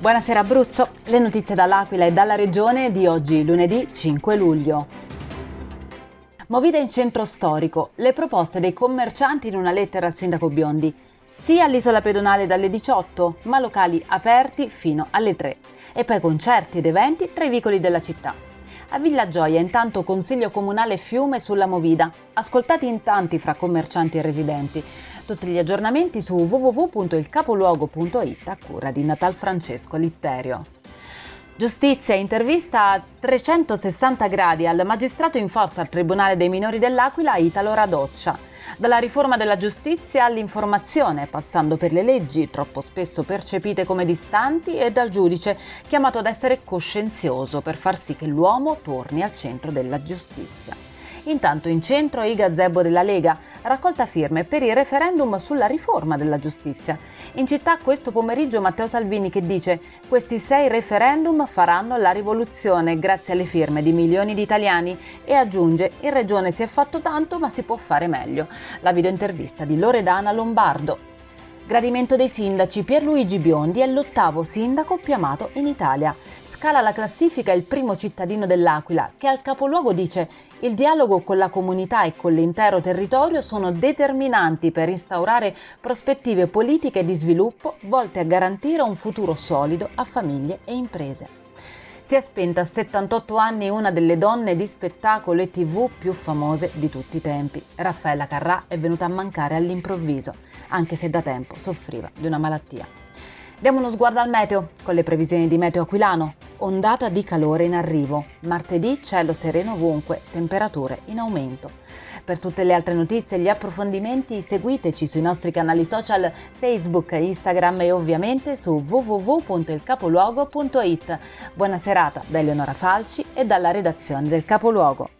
Buonasera Abruzzo, le notizie dall'Aquila e dalla regione di oggi lunedì 5 luglio. Movida in centro storico, le proposte dei commercianti in una lettera al sindaco Biondi. Sì all'isola pedonale dalle 18, ma locali aperti fino alle 3. E poi concerti ed eventi tra i vicoli della città. A Villa Gioia intanto Consiglio Comunale Fiume sulla Movida, ascoltati in tanti fra commercianti e residenti. Tutti gli aggiornamenti su www.ilcapoluogo.it a cura di Natal Francesco Litterio. Giustizia, intervista a 360 gradi al magistrato in forza al Tribunale dei minori dell'Aquila Italo Radoccia. Dalla riforma della giustizia all'informazione, passando per le leggi, troppo spesso percepite come distanti, e dal giudice, chiamato ad essere coscienzioso per far sì che l'uomo torni al centro della giustizia. Intanto in centro i gazebo della Lega, raccolta firme per il referendum sulla riforma della giustizia. In città questo pomeriggio Matteo Salvini che dice questi sei referendum faranno la rivoluzione grazie alle firme di milioni di italiani e aggiunge in regione si è fatto tanto ma si può fare meglio. La videointervista di Loredana Lombardo. Gradimento dei sindaci, Pierluigi Biondi è l'ottavo sindaco più amato in Italia scala la classifica il primo cittadino dell'Aquila, che al capoluogo dice il dialogo con la comunità e con l'intero territorio sono determinanti per instaurare prospettive politiche di sviluppo volte a garantire un futuro solido a famiglie e imprese. Si è spenta a 78 anni una delle donne di spettacolo e tv più famose di tutti i tempi. Raffaella Carrà è venuta a mancare all'improvviso, anche se da tempo soffriva di una malattia. Diamo uno sguardo al meteo con le previsioni di Meteo Aquilano ondata di calore in arrivo. Martedì cielo sereno ovunque, temperature in aumento. Per tutte le altre notizie e gli approfondimenti seguiteci sui nostri canali social Facebook, Instagram e ovviamente su www.ilcapoluogo.it. Buona serata da Eleonora Falci e dalla redazione del Capoluogo.